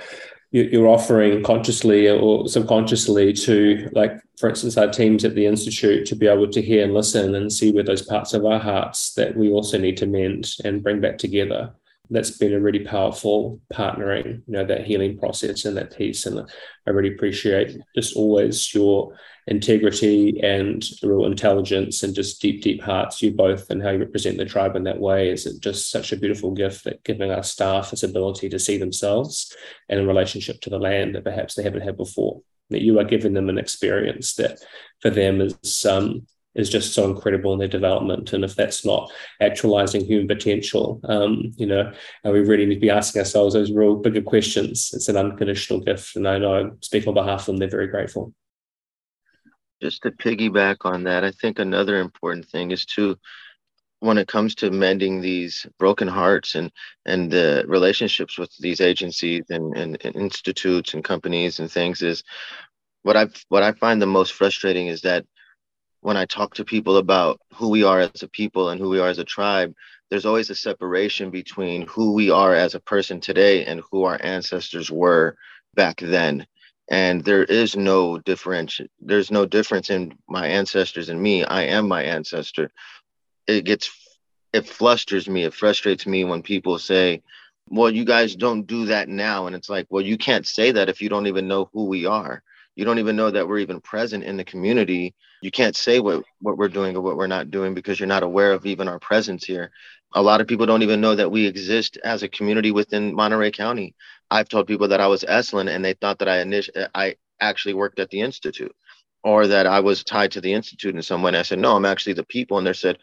you're offering consciously or subconsciously to, like, for instance, our teams at the Institute to be able to hear and listen and see where those parts of our hearts that we also need to mend and bring back together. That's been a really powerful partnering, you know, that healing process and that peace. And I really appreciate just always your integrity and real intelligence and just deep, deep hearts, you both, and how you represent the tribe in that way is just such a beautiful gift that giving our staff this ability to see themselves and in relationship to the land that perhaps they haven't had before. That you are giving them an experience that for them is um, is just so incredible in their development. And if that's not actualizing human potential, um, you know, we really need to be asking ourselves those real bigger questions. It's an unconditional gift. And I know, I speak on behalf of them, they're very grateful. Just to piggyback on that, I think another important thing is to when it comes to mending these broken hearts and and the relationships with these agencies and, and, and institutes and companies and things is what I what I find the most frustrating is that when I talk to people about who we are as a people and who we are as a tribe, there's always a separation between who we are as a person today and who our ancestors were back then. And there is no difference there's no difference in my ancestors and me. I am my ancestor. It gets it flusters me it frustrates me when people say well you guys don't do that now. And it's like well you can't say that if you don't even know who we are you don't even know that we're even present in the community you can't say what what we're doing or what we're not doing because you're not aware of even our presence here a lot of people don't even know that we exist as a community within monterey county I've told people that I was Esselen and they thought that I init- uh, I actually worked at the institute or that I was tied to the institute in some way. And I said, no, I'm actually the people. And they said,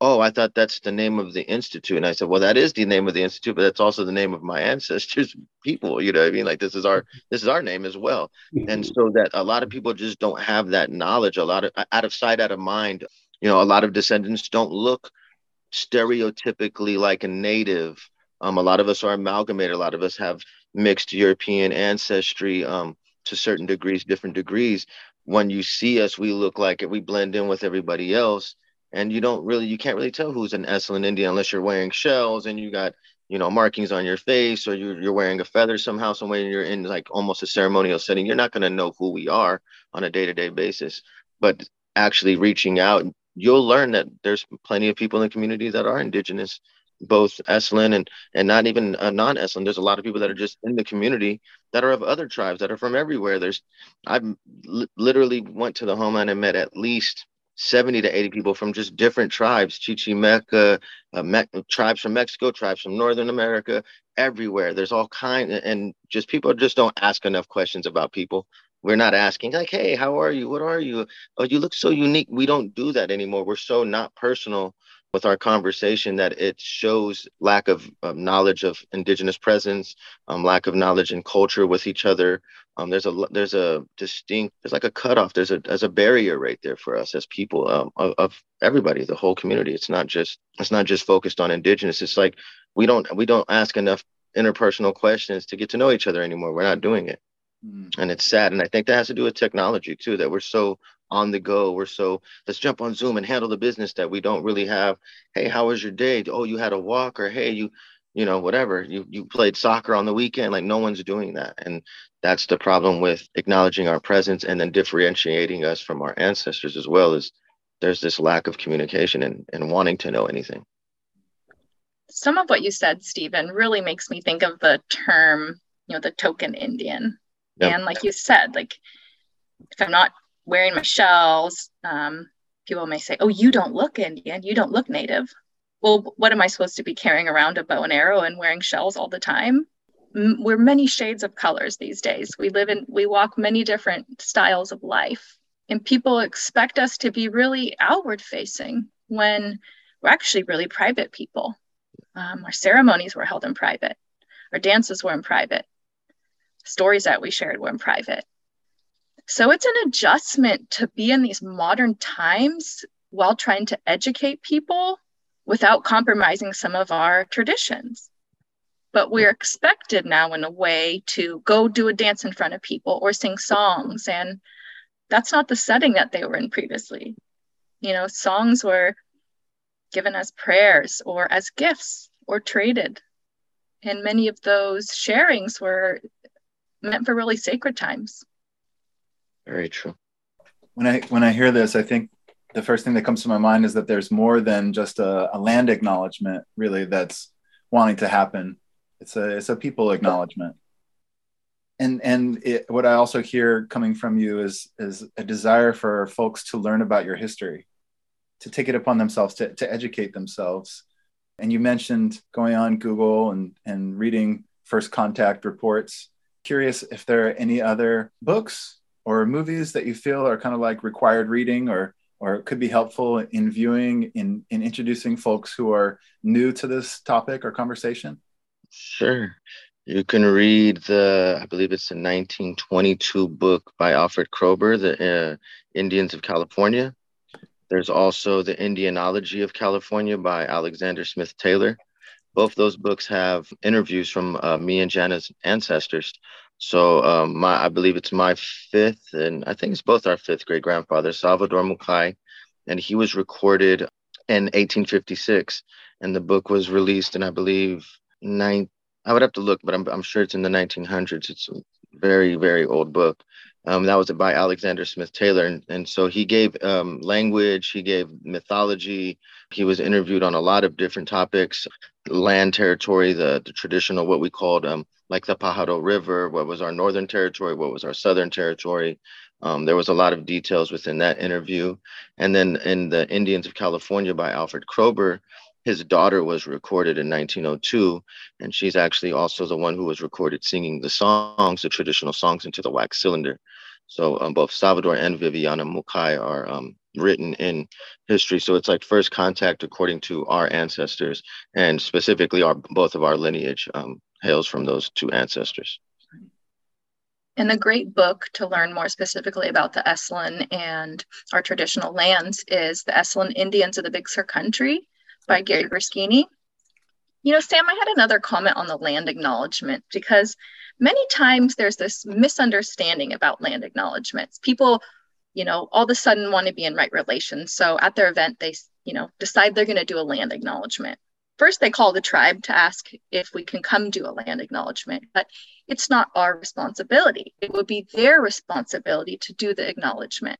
oh, I thought that's the name of the institute. And I said, well, that is the name of the institute, but that's also the name of my ancestors, [laughs] people. You know, I mean, like this is our this is our name as well. And so that a lot of people just don't have that knowledge. A lot of out of sight, out of mind. You know, a lot of descendants don't look stereotypically like a native um, a lot of us are amalgamated. A lot of us have mixed European ancestry um, to certain degrees, different degrees. When you see us, we look like it. We blend in with everybody else, and you don't really, you can't really tell who's an Esselen Indian unless you're wearing shells and you got, you know, markings on your face, or you're, you're wearing a feather somehow, some way. You're in like almost a ceremonial setting. You're not going to know who we are on a day-to-day basis. But actually reaching out, you'll learn that there's plenty of people in the community that are indigenous both Esselen and and not even uh, non-Esselen. There's a lot of people that are just in the community that are of other tribes that are from everywhere. There's I've li- literally went to the homeland and met at least 70 to 80 people from just different tribes, Chichimeca, uh, Me- tribes from Mexico, tribes from Northern America, everywhere. There's all kind and just people just don't ask enough questions about people. We're not asking like, hey, how are you? What are you? Oh, you look so unique. We don't do that anymore. We're so not personal with our conversation that it shows lack of um, knowledge of indigenous presence, um, lack of knowledge and culture with each other. Um, there's a there's a distinct there's like a cutoff. There's a there's a barrier right there for us as people um, of, of everybody, the whole community. It's not just it's not just focused on indigenous. It's like we don't we don't ask enough interpersonal questions to get to know each other anymore. We're not doing it. Mm. And it's sad. And I think that has to do with technology too, that we're so on the go. We're so let's jump on Zoom and handle the business that we don't really have. Hey, how was your day? Oh, you had a walk, or hey, you, you know, whatever. You you played soccer on the weekend. Like no one's doing that, and that's the problem with acknowledging our presence and then differentiating us from our ancestors as well. Is there's this lack of communication and and wanting to know anything. Some of what you said, Stephen, really makes me think of the term, you know, the token Indian. Yep. And like you said, like if I'm not wearing my shells, um, people may say, "Oh, you don't look Indian. You don't look Native." Well, what am I supposed to be carrying around a bow and arrow and wearing shells all the time? We're many shades of colors these days. We live in, we walk many different styles of life, and people expect us to be really outward facing when we're actually really private people. Um, our ceremonies were held in private, our dances were in private, stories that we shared were in private. So it's an adjustment to be in these modern times while trying to educate people without compromising some of our traditions. But we're expected now, in a way, to go do a dance in front of people or sing songs. And that's not the setting that they were in previously. You know, songs were given as prayers or as gifts or traded. And many of those sharings were meant for really sacred times. Very true. When I when I hear this, I think the first thing that comes to my mind is that there's more than just a, a land acknowledgement, really, that's wanting to happen. It's a it's a people acknowledgement. And and it, what I also hear coming from you is is a desire for folks to learn about your history, to take it upon themselves to, to educate themselves. And you mentioned going on Google and and reading first contact reports. Curious if there are any other books or movies that you feel are kind of like required reading or or could be helpful in viewing in in introducing folks who are new to this topic or conversation? Sure. You can read the i believe it's a 1922 book by alfred kroeber the uh, indians of california. There's also the indianology of california by alexander smith taylor. Both those books have interviews from uh, me and jana's ancestors so um, my, I believe it's my fifth, and I think it's both our fifth great grandfather, Salvador Mukai, and he was recorded in 1856, and the book was released in I believe nine. I would have to look, but I'm I'm sure it's in the 1900s. It's a very very old book. Um, that was by Alexander Smith Taylor, and, and so he gave um, language, he gave mythology. He was interviewed on a lot of different topics, land territory, the the traditional what we called um, like the Pajaro River, what was our northern territory, what was our southern territory. Um, there was a lot of details within that interview. And then in the Indians of California by Alfred Kroeber, his daughter was recorded in 1902, and she's actually also the one who was recorded singing the songs, the traditional songs, into the wax cylinder. So um, both Salvador and Viviana Mukai are um, written in history. So it's like first contact according to our ancestors, and specifically our both of our lineage um, hails from those two ancestors. And a great book to learn more specifically about the Esselen and our traditional lands is The Esselen Indians of the Big Sur Country by Gary Breschini. You know, Sam, I had another comment on the land acknowledgement because many times there's this misunderstanding about land acknowledgements. People, you know, all of a sudden want to be in right relations. So at their event, they, you know, decide they're going to do a land acknowledgement first they call the tribe to ask if we can come do a land acknowledgement but it's not our responsibility it would be their responsibility to do the acknowledgement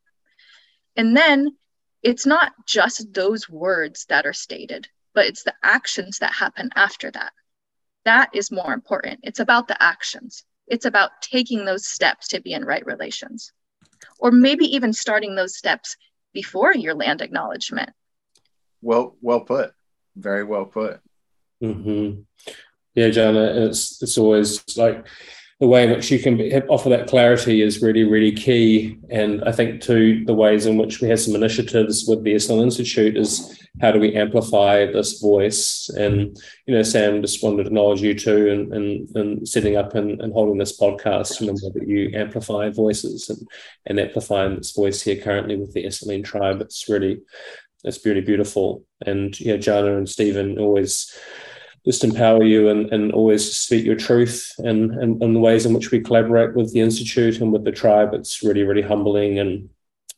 and then it's not just those words that are stated but it's the actions that happen after that. That is more important. It's about the actions. It's about taking those steps to be in right relations. Or maybe even starting those steps before your land acknowledgement. Well well put. Very well put. Mm-hmm. Yeah, Jana, it's it's always like the way in which you can be, offer that clarity is really, really key. And I think too, the ways in which we have some initiatives with the Esalen Institute is how do we amplify this voice? And, you know, Sam, just wanted to acknowledge you too and, and, and setting up and, and holding this podcast, know, that you amplify voices and, and amplifying this voice here currently with the Esselen tribe. It's really, it's really beautiful. And you know, Jana and Stephen always just empower you and, and always speak your truth and, and, and the ways in which we collaborate with the institute and with the tribe. It's really, really humbling and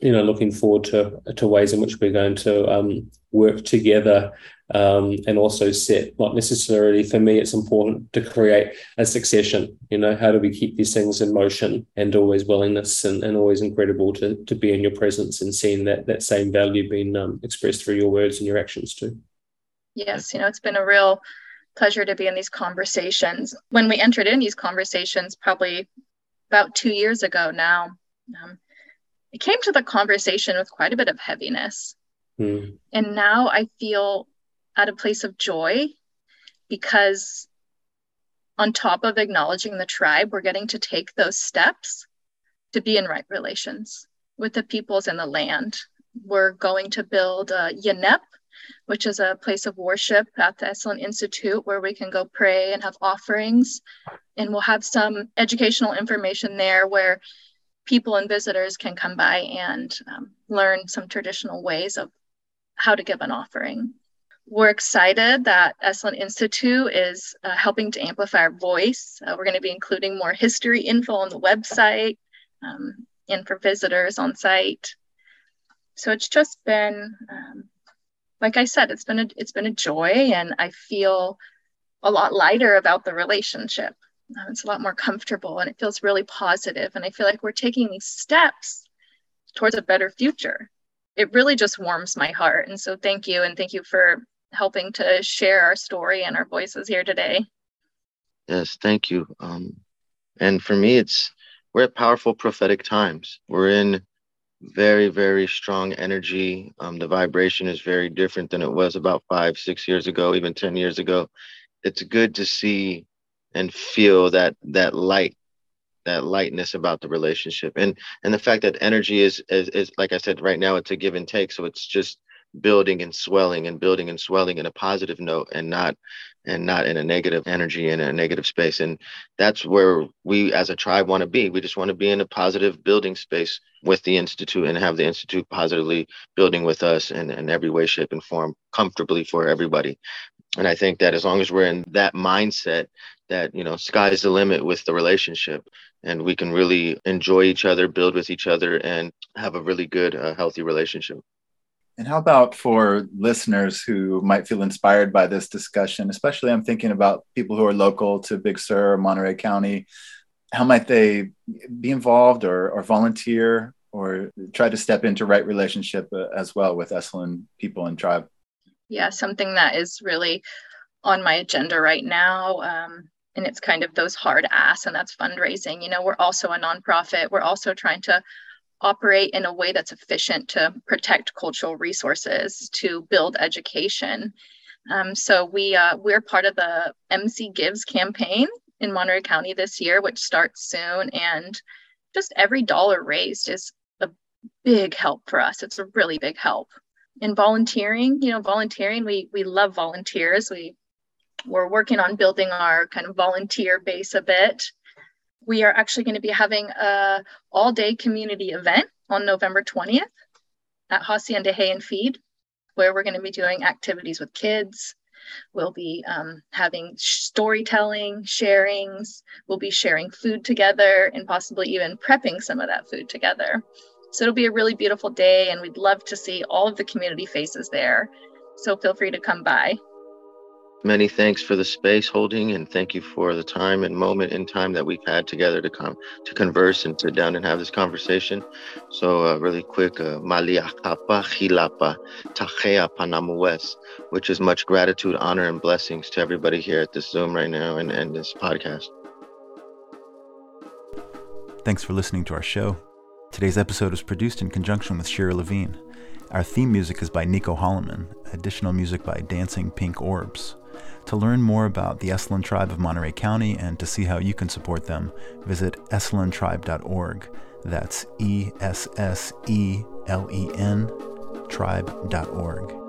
you know, looking forward to to ways in which we're going to um, work together um, and also set not necessarily for me it's important to create a succession you know how do we keep these things in motion and always willingness and, and always incredible to to be in your presence and seeing that that same value being um, expressed through your words and your actions too yes you know it's been a real pleasure to be in these conversations when we entered in these conversations probably about two years ago now um, I came to the conversation with quite a bit of heaviness. Mm. And now I feel at a place of joy because, on top of acknowledging the tribe, we're getting to take those steps to be in right relations with the peoples and the land. We're going to build a Yanep, which is a place of worship at the Esalen Institute where we can go pray and have offerings. And we'll have some educational information there where people and visitors can come by and um, learn some traditional ways of how to give an offering. We're excited that Esalen Institute is uh, helping to amplify our voice. Uh, we're going to be including more history info on the website um, and for visitors on site. So it's just been, um, like I said, it's been a, it's been a joy, and I feel a lot lighter about the relationship. Um, it's a lot more comfortable and it feels really positive. And I feel like we're taking these steps towards a better future. It really just warms my heart. And so thank you. And thank you for helping to share our story and our voices here today. Yes, thank you. Um, and for me, it's we're at powerful prophetic times. We're in very, very strong energy. Um, the vibration is very different than it was about five, six years ago, even 10 years ago. It's good to see and feel that that light that lightness about the relationship and and the fact that energy is, is is like i said right now it's a give and take so it's just building and swelling and building and swelling in a positive note and not and not in a negative energy in a negative space. And that's where we as a tribe want to be. We just want to be in a positive building space with the institute and have the institute positively building with us in, in every way shape and form comfortably for everybody. And i think that as long as we're in that mindset that you know sky's the limit with the relationship and we can really enjoy each other build with each other and have a really good uh, healthy relationship and how about for listeners who might feel inspired by this discussion especially i'm thinking about people who are local to big sur or monterey county how might they be involved or, or volunteer or try to step into right relationship uh, as well with Esselen people and tribe? Yeah something that is really on my agenda right now um, and it's kind of those hard asks and that's fundraising. You know we're also a nonprofit. We're also trying to operate in a way that's efficient to protect cultural resources to build education. Um, so we uh, we're part of the mc gives campaign in monterey county this year which starts soon and just every dollar raised is a big help for us. It's a really big help. In volunteering you know volunteering we we love volunteers. We we're working on building our kind of volunteer base a bit. We are actually going to be having a all-day community event on November 20th at Hacienda Hay and Feed, where we're going to be doing activities with kids. We'll be um, having storytelling, sharings. We'll be sharing food together and possibly even prepping some of that food together. So it'll be a really beautiful day, and we'd love to see all of the community faces there. So feel free to come by. Many thanks for the space holding and thank you for the time and moment in time that we've had together to come to converse and sit down and have this conversation. So uh, really quick, uh, Maliakapa Hilapa Tachea Panamues, which is much gratitude, honor, and blessings to everybody here at this Zoom right now and, and this podcast. Thanks for listening to our show. Today's episode was produced in conjunction with Shira Levine. Our theme music is by Nico Holloman, additional music by Dancing Pink Orbs. To learn more about the Esselen tribe of Monterey County and to see how you can support them, visit esselentribe.org. That's E S S E L E N tribe.org.